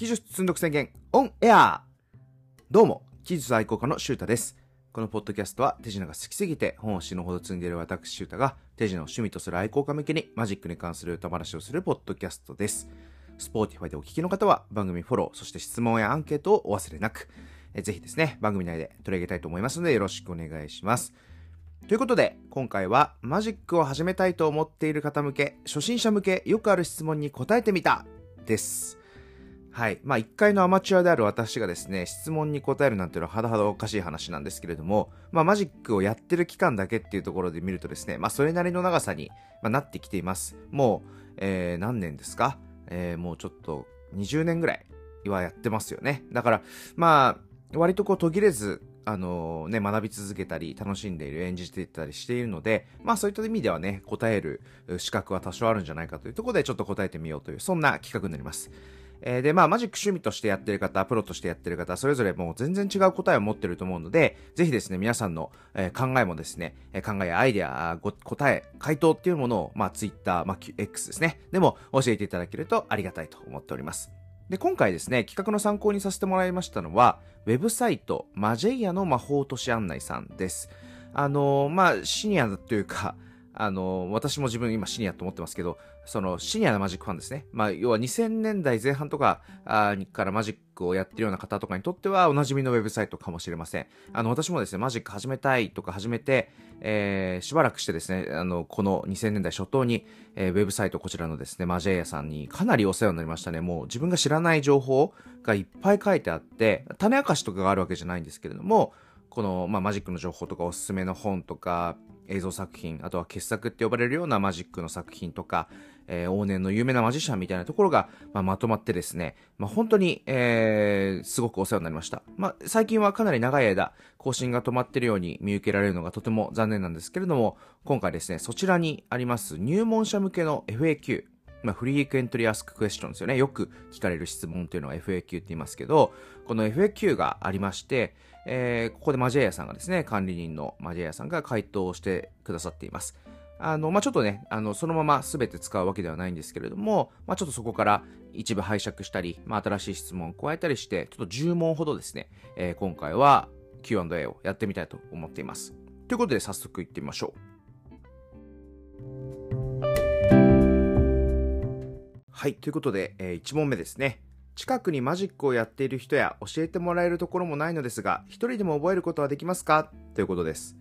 奇術積んどく宣言オンエアどうも、奇術愛好家のシュータです。このポッドキャストは手品が好きすぎて本を死ぬほど積んでいる私シュータが手品を趣味とする愛好家向けにマジックに関する歌話をするポッドキャストです。スポーティファイでお聞きの方は番組フォロー、そして質問やアンケートをお忘れなく、えぜひですね、番組内で取り上げたいと思いますのでよろしくお願いします。ということで、今回はマジックを始めたいと思っている方向け、初心者向け、よくある質問に答えてみたです。はい。まあ、一回のアマチュアである私がですね、質問に答えるなんていうのははだはだおかしい話なんですけれども、まあ、マジックをやってる期間だけっていうところで見るとですね、まあ、それなりの長さに、まあ、なってきています。もう、えー、何年ですか？えー、もうちょっと20年ぐらいはやってますよね。だから、まあ、割とこう途切れず、あのね、学び続けたり、楽しんでいる、演じていたりしているので、まあそういった意味ではね、答える資格は多少あるんじゃないかというところでちょっと答えてみようという、そんな企画になります。えーで、まあ、マジック趣味としてやってる方、プロとしてやってる方、それぞれもう全然違う答えを持ってると思うので、ぜひですね、皆さんの、えー考えもですね、え考えやアイデア、ご答え、回答っていうものを、まあ、Twitter、まあ、X ですね、でも教えていただけるとありがたいと思っております。で、今回ですね、企画の参考にさせてもらいましたのは、ウェブサイト、マジェイアの魔法都市案内さんです。あのーまあ、シニアというか、あの私も自分今シニアと思ってますけど、そのシニアなマジックファンですね。まあ、要は2000年代前半とかあからマジックをやってるような方とかにとってはおなじみのウェブサイトかもしれません。あの、私もですね、マジック始めたいとか始めて、えーしばらくしてですね、あの、この2000年代初頭に、えーウェブサイトこちらのですね、マジェイヤさんにかなりお世話になりましたね。もう自分が知らない情報がいっぱい書いてあって、種明かしとかがあるわけじゃないんですけれども、この、まあ、マジックの情報とかおすすめの本とか、映像作品、あとは傑作って呼ばれるようなマジックの作品とか、えー往年の有名なマジシャンみたいなところが、まあ、まとまってですね、まあ、本当に、えーすごくお世話になりました。まあ、最近はかなり長い間、更新が止まってるように見受けられるのがとても残念なんですけれども、今回ですね、そちらにあります入門者向けの FAQ、まあ、フリークエントリーアスククエスチョンですよね。よく聞かれる質問というのは FAQ って言いますけど、この FAQ がありまして、えーここでマジェイヤさんがですね、管理人のマジェイヤさんが回答してくださっています。あの、まあ、ちょっとね、あの、そのまま全て使うわけではないんですけれども、まあ、ちょっとそこから一部拝借したり、まあ、新しい質問を加えたりして、ちょっと10問ほどですね、えー今回は Q&A をやってみたいと思っています。ということで早速行ってみましょう。はい、ということで、え1問目ですね。近くにマジックをやっている人や教えてもらえるところもないのですが、一人でも覚えることはできますか？ということです。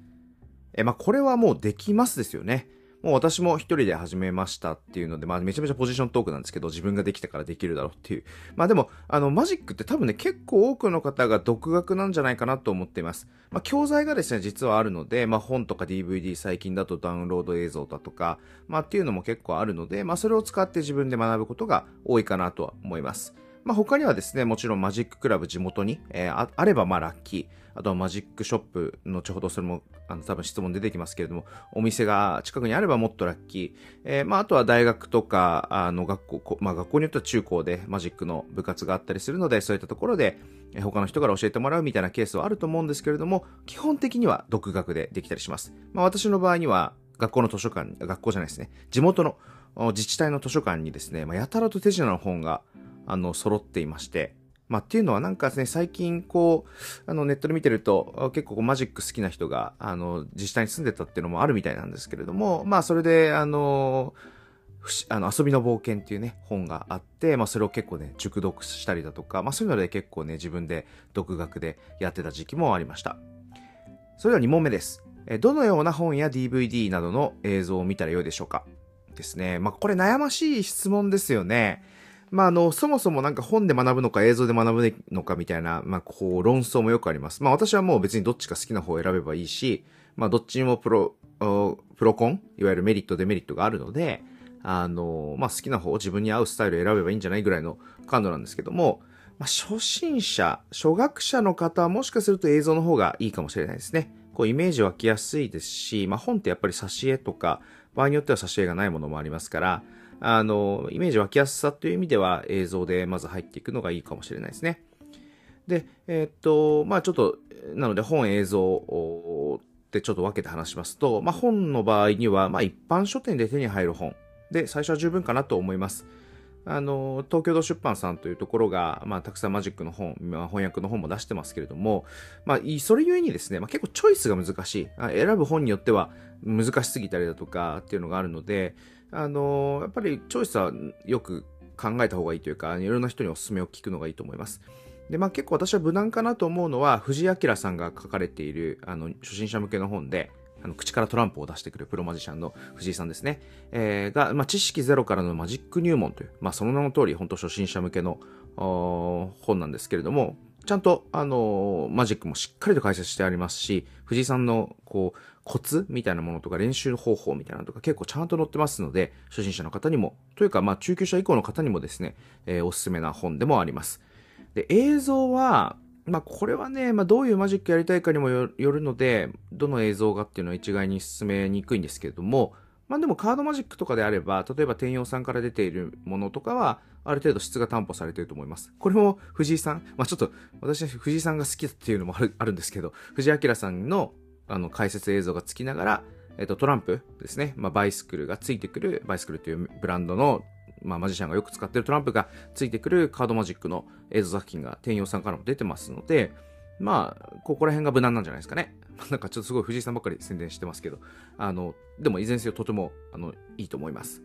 え、まあ、これはもうできますですよね。もう私も一人で始めましたっていうので、まあ、めちゃめちゃポジショントークなんですけど、自分ができたからできるだろうっていう。まあでも、あの、マジックって多分ね、結構多くの方が独学なんじゃないかなと思っています。まあ、教材がですね、実はあるので、まあ、本とか DVD 最近だとダウンロード映像だとか、まあ、っていうのも結構あるので、まあ、それを使って自分で学ぶことが多いかなとは思います。まあ、他にはですね、もちろんマジッククラブ地元に、えーあればまあラッキー。あとはマジックショップ、後ほどそれも、あの、多分質問出てきますけれども、お店が近くにあればもっとラッキー。えーまあ、あとは大学とか、あの、学校、まあ、学校によっては中高でマジックの部活があったりするので、そういったところで、え他の人から教えてもらうみたいなケースはあると思うんですけれども、基本的には独学でできたりします。まあ、私の場合には、学校の図書館、学校じゃないですね、地元の自治体の図書館にですね、まあ、やたらと手品の本が、あの、揃っていまして、まあ、っていうのはなんかですね、最近こう、あの、ネットで見てると、結構こうマジック好きな人が、あの、自治体に住んでたっていうのもあるみたいなんですけれども、まあ、それで、あの、ふしあの遊びの冒険っていうね、本があって、まあ、それを結構ね、熟読したりだとか、まあ、そういうので結構ね、自分で独学でやってた時期もありました。それでは2問目です。えどのような本や DVD などの映像を見たらよいでしょうか？ですね。まあ、これ悩ましい質問ですよね。まあ、あの、そもそもなんか本で学ぶのか映像で学ぶのかみたいな、まあ、こう、論争もよくあります。まあ、私はもう別にどっちか好きな方を選べばいいし、まあ、どっちにもプロ、プロコンいわゆるメリット、デメリットがあるので、あの、まあ、好きな方を自分に合うスタイルを選べばいいんじゃないぐらいの感度なんですけども、まあ、初心者、初学者の方はもしかすると映像の方がいいかもしれないですね。こう、イメージ湧きやすいですし、まあ、本ってやっぱり挿絵とか、場合によっては挿絵がないものもありますから、あの、イメージ湧きやすさという意味では映像でまず入っていくのがいいかもしれないですね。で、えーっと、まあちょっと、なので本映像をってちょっと分けて話しますと、まあ本の場合には、まあ一般書店で手に入る本で最初は十分かなと思います。あの、東京堂出版さんというところが、まあ、たくさんマジックの本、まあ、翻訳の本も出してますけれども、まあ、それゆえにですね、まあ、結構チョイスが難しい。選ぶ本によっては難しすぎたりだとかっていうのがあるので、あの、やっぱりチョイスはよく考えた方がいいというか、いろんな人にお勧めを聞くのがいいと思います。で、まあ結構私は無難かなと思うのは、藤井明さんが書かれている、あの、初心者向けの本で、あの、口からトランプを出してくるプロマジシャンの藤井さんですね。えー、が、まあ、知識ゼロからのマジック入門という、まあ、その名の通り、本当初心者向けの本なんですけれども、ちゃんと、あのー、マジックもしっかりと解説してありますし、藤井さんの、こう、コツみたいなものとか練習方法みたいなのとか結構ちゃんと載ってますので、初心者の方にも、というか、まあ、中級者以降の方にもですね、えー、おすすめな本でもあります。で、映像は、まあ、これはね、まあ、どういうマジックやりたいかにもよるので、どの映像がっていうのは一概に進めにくいんですけれども、まあでもカードマジックとかであれば、例えば天陽さんから出ているものとかは、ある程度質が担保されていると思います。これも藤井さん、まあちょっと私は藤井さんが好きだっていうのもあるあるんですけど、藤井明さんのあの解説映像がつきながら、えっと、トランプですね、まあバイスクルがついてくる、バイスクルというブランドのまあ、マジシャンがよく使ってるトランプがついてくるカードマジックの映像作品が天陽さんからも出てますので、まあ、ここら辺が無難なんじゃないですかね。なんかちょっとすごい藤井さんばっかり宣伝してますけど、あの、でもいずれにせよとても、あの、いいと思います。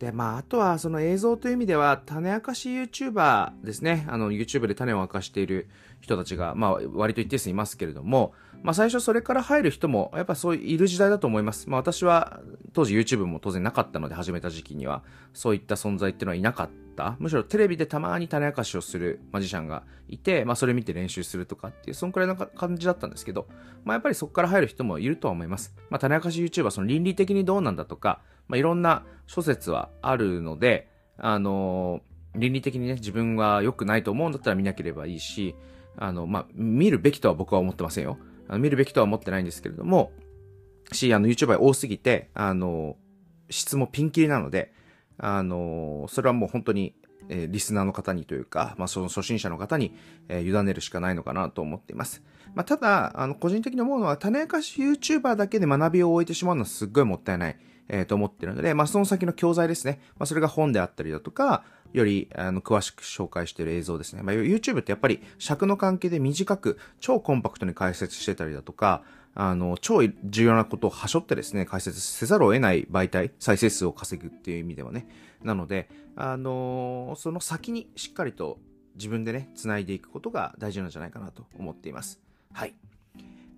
で、まあ、あとはその映像という意味では、種明かし YouTuber ですね。あの、YouTube で種を明かしている人たちが、まあ、割と一定数いますけれども、まあ、最初それから入る人も、やっぱそういる時代だと思います。まあ、私は、当時 YouTube も当然なかったので、始めた時期には、そういった存在っていうのはいなかった。むしろテレビでたまに種明かしをするマジシャンがいて、まあ、それ見て練習するとかっていう、そんくらいの感じだったんですけど、まあ、やっぱりそこから入る人もいるとは思います。まあ、種明かし YouTuber、その倫理的にどうなんだとか、まあ、いろんな諸説はあるので、あのー、倫理的にね、自分は良くないと思うんだったら見なければいいし、あの、まあ、見るべきとは僕は思ってませんよ。あの見るべきとは思ってないんですけれども、し、あの、YouTuber 多すぎて、あの、質もピンキリなので、あの、それはもう本当に、えー、リスナーの方にというか、まあ、その初心者の方に、えー、委ねるしかないのかなと思っています。まあ、ただ、あの、個人的に思うのは、種明かし YouTuber だけで学びを終えてしまうのはすっごいもったいない。えー、と思ってるので、まあ、その先の教材ですね。まあ、それが本であったりだとか、より、あの、詳しく紹介している映像ですね。まあ、YouTube ってやっぱり尺の関係で短く、超コンパクトに解説してたりだとか、あの、超重要なことをはしょってですね、解説せざるを得ない媒体、再生数を稼ぐっていう意味ではね。なので、あのその先にしっかりと自分でね、繋いでいくことが大事なんじゃないかなと思っています。はい。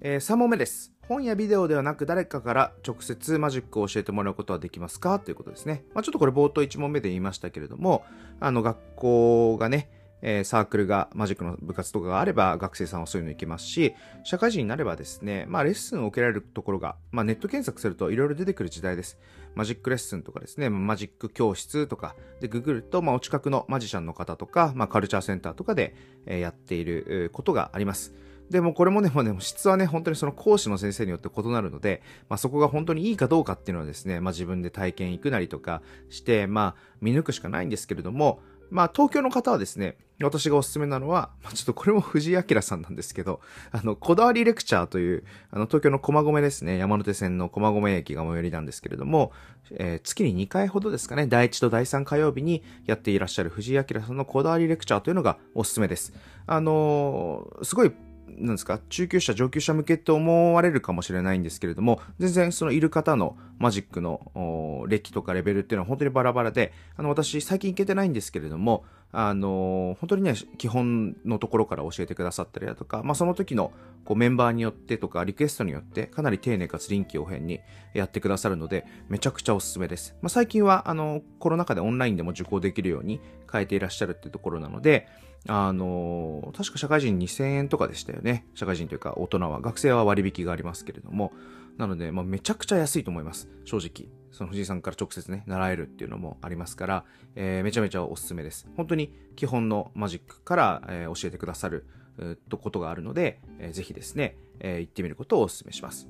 えー、3問目です。本やビデオではなく誰かから直接マジックを教えてもらうことはできますか？ということですね。まあ、ちょっとこれ冒頭1問目で言いましたけれども、あの学校がね、えー、サークルが、マジックの部活とかがあれば学生さんはそういうの行けますし、社会人になればですね、まあレッスンを受けられるところが、まあネット検索するといろいろ出てくる時代です。マジックレッスンとかですね、マジック教室とかでググると、まあお近くのマジシャンの方とか、まあカルチャーセンターとかで、え、やっていることがあります。でもこれもね、もうね、質はね、本当にその講師の先生によって異なるので、まあそこが本当にいいかどうかっていうのはですね、まあ自分で体験行くなりとかして、まあ見抜くしかないんですけれども、まあ東京の方はですね、私がおすすめなのは、まあ、ちょっとこれも藤井明さんなんですけど、あの、こだわりレクチャーという、あの、東京の駒込ですね、山手線の駒込駅が最寄りなんですけれども、えー、月に2回ほどですかね、第1と第3火曜日にやっていらっしゃる藤井明さんのこだわりレクチャーというのがおすすめです。あのー、すごいなんですか、中級者、上級者向けって思われるかもしれないんですけれども、全然そのいる方のマジックの歴とかレベルっていうのは本当にバラバラで、あの、私最近行けてないんですけれども、あの、本当にね、基本のところから教えてくださったりだとか、まあその時のこうメンバーによってとか、リクエストによって、かなり丁寧かつ臨機応変にやってくださるので、めちゃくちゃおすすめです。まあ最近は、あの、コロナ禍でオンラインでも受講できるように変えていらっしゃるっていうところなので、あの、確か社会人2000円とかでしたよね。社会人というか大人は。学生は割引がありますけれども。なので、まあ、めちゃくちゃ安いと思います。正直。その藤井さんから直接ね、習えるっていうのもありますから、えー、めちゃめちゃおすすめです。本当に基本のマジックから、えー、教えてくださる、とことがあるので、えー、ぜひですね、えー、行ってみることをお勧めします。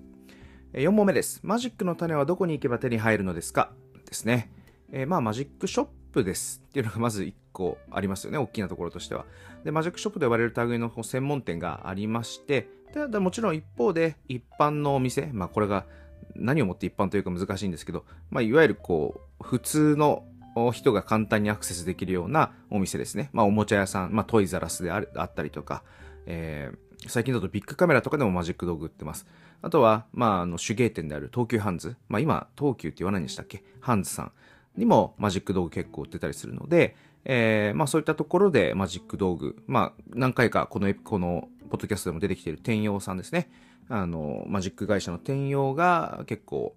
4問目です。マジックの種はどこに行けば手に入るのですか？ですね。えー、まあ、マジックショップですっていうのが まず1個ありますよね、大きなところとしては。で、マジックショップと呼ばれる類の専門店がありまして、でもちろん一方で一般のお店、まあこれが何をもって一般というか難しいんですけど、まあいわゆるこう、普通の人が簡単にアクセスできるようなお店ですね。まあ、おもちゃ屋さん、まあ、トイザラスであったりとか、えー、最近だとビッグカメラとかでもマジック道具売ってます。あとは、まあ、あの、手芸店である東急ハンズ。まあ、今、東急って言わないんでしたっけ？ハンズさんにもマジック道具結構売ってたりするので、えー、まあ、そういったところでマジック道具、まあ、何回かこの、この、ポッドキャストでも出てきている天陽さんですね。あの、マジック会社の天陽が結構、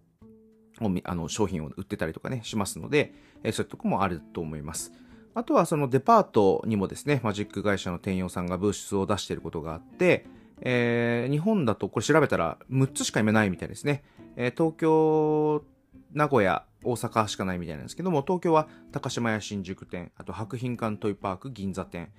あの、商品を売ってたりとかね、しますので、え、そういうとこもあると思います。あとはそのデパートにもですね、マジック会社の天陽さんがブースを出していることがあって、えー、日本だとこれ調べたら6つしか今ないみたいですね。えー、東京、名古屋、大阪しかないみたいなんですけども、東京は高島屋新宿店、あと博品館トイパーク銀座店、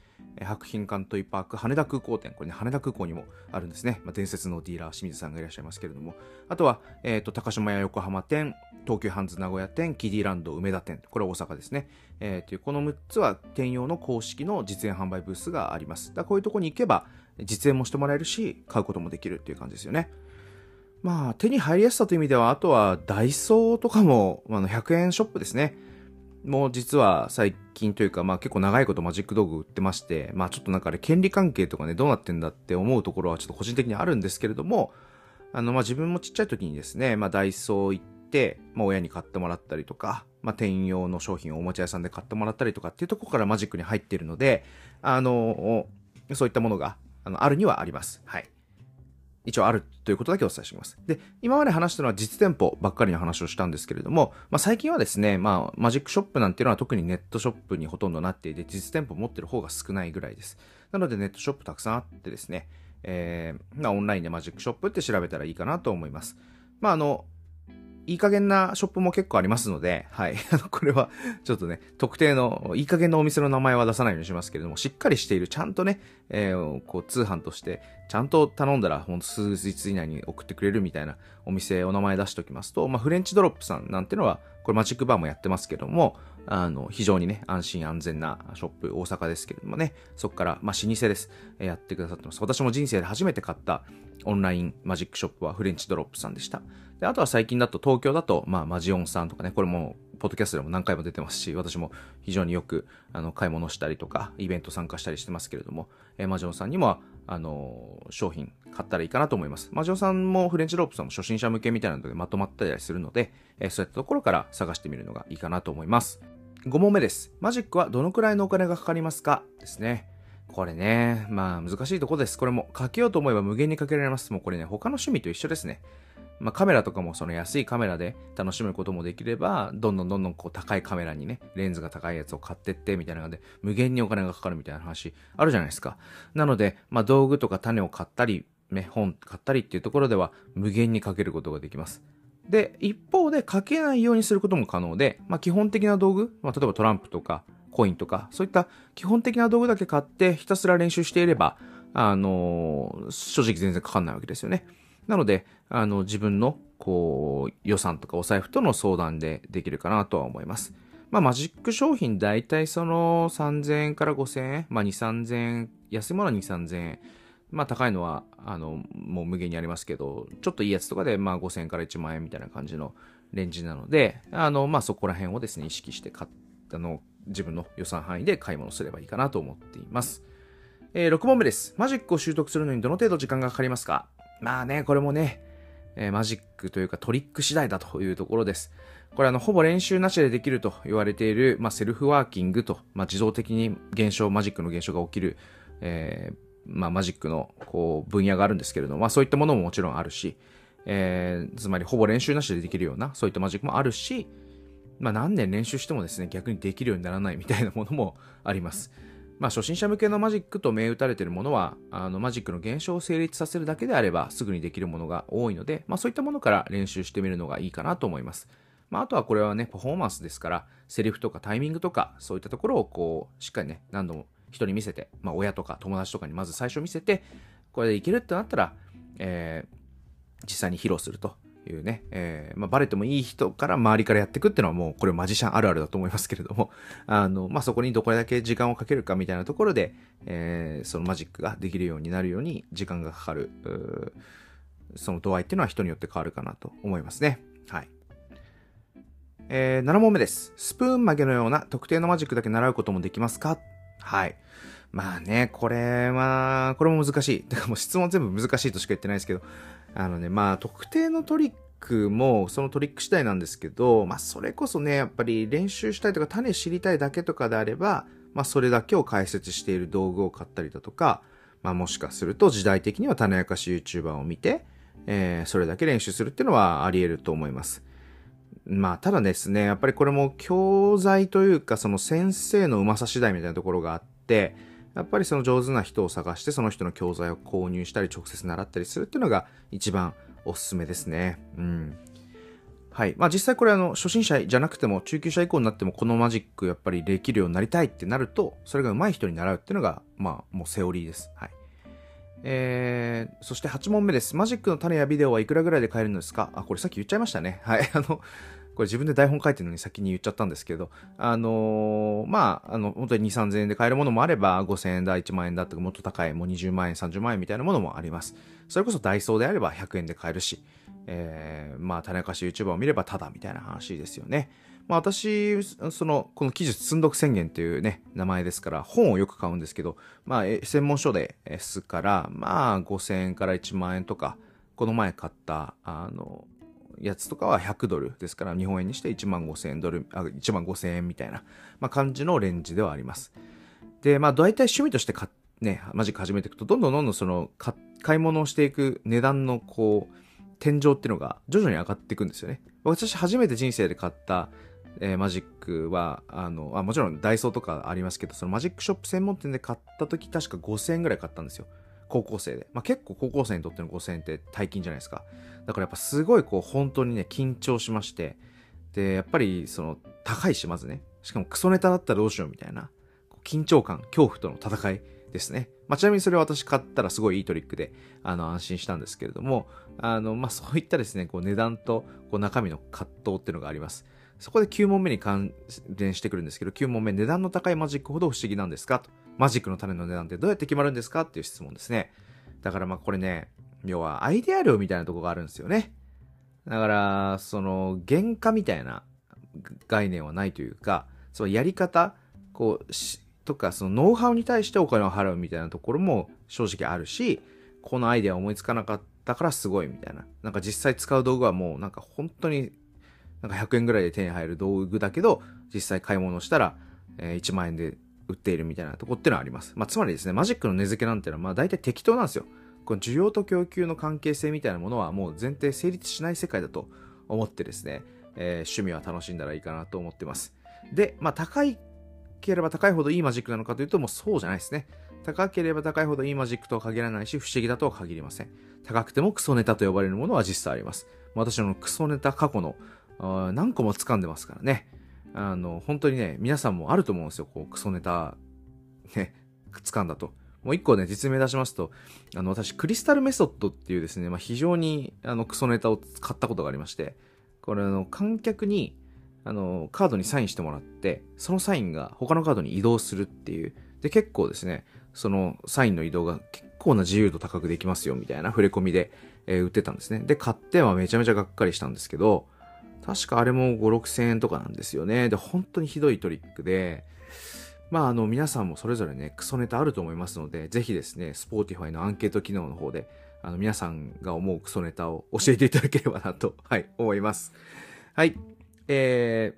博品館トイパーク羽田空港店、これね、羽田空港にもあるんですね。まあ、伝説のディーラー、清水さんがいらっしゃいますけれども。あとは、えっ、ー、と、高島屋横浜店、東急ハンズ名古屋店、キディランド梅田店、これは大阪ですね。えー、という、この6つは店用の公式の実演販売ブースがあります。だこういうとこに行けば、実演もしてもらえるし、買うこともできるっていう感じですよね。まあ、手に入りやすさという意味では、あとはダイソーとかも、あの、100円ショップですね。もう実は最近というか、まあ結構長いことマジック道具売ってまして、まあちょっとなんかね、権利関係とかね、どうなってんだって思うところはちょっと個人的にあるんですけれども、あの、まあ自分もちっちゃい時にですね、まあダイソー行って、まあ親に買ってもらったりとか、まあ店用の商品をおもちゃ屋さんで買ってもらったりとかっていうところからマジックに入っているので、あの、そういったものが、あの、あるにはあります。はい。一応あるということだけお伝えします。で、今まで話したのは実店舗ばっかりの話をしたんですけれども、まあ、最近はですね、まあ、マジックショップなんていうのは特にネットショップにほとんどなっていて、実店舗持ってる方が少ないぐらいです。なのでネットショップたくさんあってですね、えー、まあ、オンラインでマジックショップって調べたらいいかなと思います。まあ、あの、いい加減なショップも結構ありますので、はい。あのこれは、ちょっとね、特定の、いい加減なお店の名前は出さないようにしますけれども、しっかりしている、ちゃんとね、えー、こう、通販として、ちゃんと頼んだら、ほんと数日以内に送ってくれるみたいなお店、お名前出しておきますと、まあ、フレンチドロップさんなんてのは、これマジックバーもやってますけども、あの、非常にね、安心安全なショップ、大阪ですけれどもね、そこから、まあ、老舗です。やってくださってます。私も人生で初めて買ったオンラインマジックショップはフレンチドロップさんでした。で、あとは最近だと東京だと、まあ、マジオンさんとかね、これも、ポッドキャストでも何回も出てますし、私も非常によく、あの、買い物したりとか、イベント参加したりしてますけれども、えー、マジオンさんにも、あのー、商品買ったらいいかなと思います。マジオンさんもフレンチロープさんも初心者向けみたいなのでまとまったりするので、えー、そういったところから探してみるのがいいかなと思います。5問目です。マジックはどのくらいのお金がかかりますか？ですね。これね、まあ難しいとこです。これもかけようと思えば無限にかけられます。もうこれね、他の趣味と一緒ですね。まあ、カメラとかもその安いカメラで楽しむこともできれば、どんどんどんどんこう高いカメラにね、レンズが高いやつを買ってってみたいなので、無限にお金がかかるみたいな話あるじゃないですか。なので、まあ、道具とか種を買ったり、ね、本買ったりっていうところでは無限にかけることができます。で、一方でかけないようにすることも可能で、まあ、基本的な道具、まあ、例えばトランプとかコインとか、そういった基本的な道具だけ買ってひたすら練習していれば、あのー、正直全然かかんないわけですよね。なので、あの、自分の、こう、予算とかお財布との相談でできるかなとは思います。まあ、マジック商品大体その3000円から5000円、まあ、2、3000円、安いものは2、3000円。まあ、高いのは、あの、もう無限にありますけど、ちょっといいやつとかで、まあ、5000円から1万円みたいな感じのレンジなので、あの、まあ、そこら辺をですね、意識して買ったの、自分の予算範囲で買い物すればいいかなと思っています。えー、6問目です。マジックを習得するのにどの程度時間がかかりますか？まあね、これもね、えー、マジックというかトリック次第だというところです。これあの、ほぼ練習なしでできると言われている、まあ、セルフワーキングと、まあ、自動的に現象、マジックの現象が起きる、えー、まあ、マジックの、こう、分野があるんですけれども、まあ、そういったものももちろんあるし、えー、つまりほぼ練習なしでできるような、そういったマジックもあるし、まあ、何年練習してもですね、逆にできるようにならないみたいなものもあります。まあ、初心者向けのマジックと銘打たれているものは、あの、マジックの現象を成立させるだけであれば、すぐにできるものが多いので、まあ、そういったものから練習してみるのがいいかなと思います。まあ、あとはこれはね、パフォーマンスですから、セリフとかタイミングとか、そういったところをこう、しっかりね、何度も人に見せて、まあ、親とか友達とかにまず最初見せて、これでいけるってなったら、えー、実際に披露するというね、えー、まあ、バレてもいい人から周りからやっていくっていうのはもう、これマジシャンあるあるだと思いますけれども、あの、まあ、そこにどこだけ時間をかけるかみたいなところで、えー、そのマジックができるようになるように時間がかかる、その度合いっていうのは人によって変わるかなと思いますね。はい。えー、7問目です。スプーン曲げのような特定のマジックだけ習うこともできますか？はい。まあね、これは、これも難しい。だからもう質問全部難しいとしか言ってないですけど、あのね、まあ特定のトリックもそのトリック次第なんですけど、まあそれこそね、やっぱり練習したいとか種知りたいだけとかであれば、まあそれだけを解説している道具を買ったりだとか、まあもしかすると時代的には種明かし YouTuber を見て、えー、それだけ練習するっていうのはあり得ると思います。まあ、ただですね、やっぱりこれも教材というか、その先生のうまさ次第みたいなところがあって、やっぱりその上手な人を探して、その人の教材を購入したり、直接習ったりするっていうのが一番おすすめですね。うん。はい。まあ実際これあの、初心者じゃなくても、中級者以降になっても、このマジックやっぱりできるようになりたいってなると、それが上手い人に習うっていうのが、まあもうセオリーです。はい。えー、そして8問目です。マジックの種やビデオはいくらぐらいで買えるんですか？あ、これさっき言っちゃいましたね。はい。あの、これ自分で台本書いてるのに先に言っちゃったんですけど、あのーまあ、あの、本当に2、3000円で買えるものもあれば、5000円だ、1万円だとか、もっと高い、もう20万円、30万円みたいなものもあります。それこそダイソーであれば100円で買えるし、えー、まあ、種明かし YouTuber を見ればただみたいな話ですよね。まあ私、その、この記述積んどく宣言っていうね、名前ですから、本をよく買うんですけど、まあ、専門書ですから、まあ、5000円から1万円とか、この前買った、あの、やつとかは100ドルですから、日本円にして1万5000円ドル、あ、1万5000円みたいな、まあ感じのレンジではあります。で、まあ大体趣味として買ね、マジック始めていくと、どんどんどんどんその、買い物をしていく値段のこう、天井っていうのが徐々に上がっていくんですよね。私初めて人生で買った、えーマジックは、あのあ、もちろんダイソーとかありますけど、そのマジックショップ専門店で買った時確か5000円ぐらい買ったんですよ。高校生で。まあ結構高校生にとっての5000円って大金じゃないですか。だからやっぱすごいこう本当にね、緊張しまして。で、やっぱりその高いし、まずね。しかもクソネタだったらどうしようみたいな。緊張感、恐怖との戦いですね。まあちなみにそれは私買ったらすごいいいトリックで、あの安心したんですけれども、あの、まあそういったですね、こう値段とこう中身の葛藤っていうのがあります。そこで9問目に関連してくるんですけど、9問目、値段の高いマジックほど不思議なんですか？と。マジックの種の値段ってどうやって決まるんですか？っていう質問ですね。だからまあこれね、要はアイデア量みたいなとこがあるんですよね。だから、その、原価みたいな概念はないというか、そのやり方、こう、とか、そのノウハウに対してお金を払うみたいなところも正直あるし、このアイデア思いつかなかったからすごいみたいな。なんか実際使う道具はもうなんか本当になんか100円ぐらいで手に入る道具だけど、実際買い物したら、え1万円で売っているみたいなとこってのはあります。まあ、つまりですね、マジックの値付けなんてのは、まあ大体適当なんですよ。この需要と供給の関係性みたいなものはもう前提成立しない世界だと思ってですね、えー趣味は楽しんだらいいかなと思ってます。で、まあ高いければ高いほどいいマジックなのかというともうそうじゃないですね。高ければ高いほどいいマジックとは限らないし、不思議だとは限りません。高くてもクソネタと呼ばれるものは実際あります。私のクソネタ過去の何個も掴んでますからね。あの、本当にね、皆さんもあると思うんですよ。こう、クソネタ、ね、掴んだと。もう一個ね、実名出しますと、あの、私、クリスタルメソッドっていうですね、まあ、非常に、あの、クソネタを買ったことがありまして、これ、あの、観客に、あの、カードにサインしてもらって、そのサインが他のカードに移動するっていう。で、結構ですね、そのサインの移動が結構な自由度高くできますよ、みたいな触れ込みで、えー売ってたんですね。で、買ってはめちゃめちゃがっかりしたんですけど、確かあれも5、6千円とかなんですよね。で、本当にひどいトリックで、まあ、あの、皆さんもそれぞれね、クソネタあると思いますので、ぜひですね、スポーティファイのアンケート機能の方で、あの、皆さんが思うクソネタを教えていただければなと、はい、思います。はい。え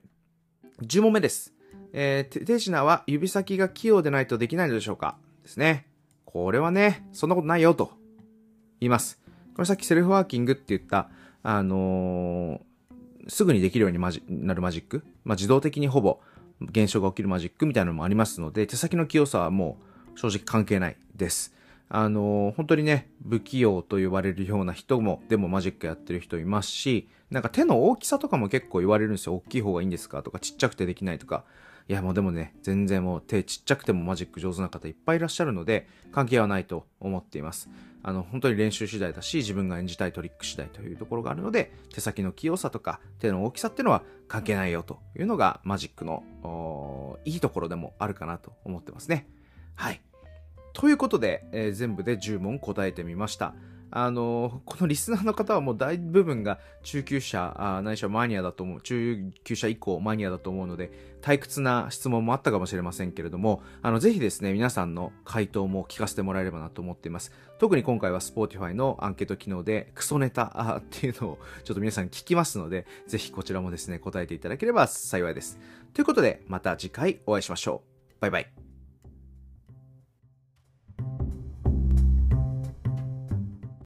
ー、10問目です。えー、手、手品は指先が器用でないとできないのでしょうか？ですね。これはね、そんなことないよと言います。これさっきセルフワーキングって言った、あのーすぐにできるようにマジなるマジック、まあ、自動的にほぼ現象が起きるマジックみたいなのもありますので、手先の器用さはもう正直関係ないです。あのー本当にね、不器用と言われるような人も、でもマジックやってる人いますし、なんか手の大きさとかも結構言われるんですよ。大きい方がいいんですかとか、ちっちゃくてできないとか。いや、もうでもね、全然もう手ちっちゃくてもマジック上手な方いっぱいいらっしゃるので、関係はないと思っています。あの、本当に練習次第だし、自分が演じたいトリック次第というところがあるので、手先の器用さとか手の大きさっていうのは関係ないよというのがマジックのいいところでもあるかなと思ってますね。はい。ということで、えー全部で10問答えてみました。あの、このリスナーの方はもう大部分が中級者、あないしはマニアだと思う、中級者以降マニアだと思うので、退屈な質問もあったかもしれませんけれども、あの、ぜひですね、皆さんの回答も聞かせてもらえればなと思っています。特に今回は Spotify のアンケート機能でクソネタっていうのを ちょっと皆さん聞きますので、ぜひこちらもですね、答えていただければ幸いです。ということで、また次回お会いしましょう。バイバイ。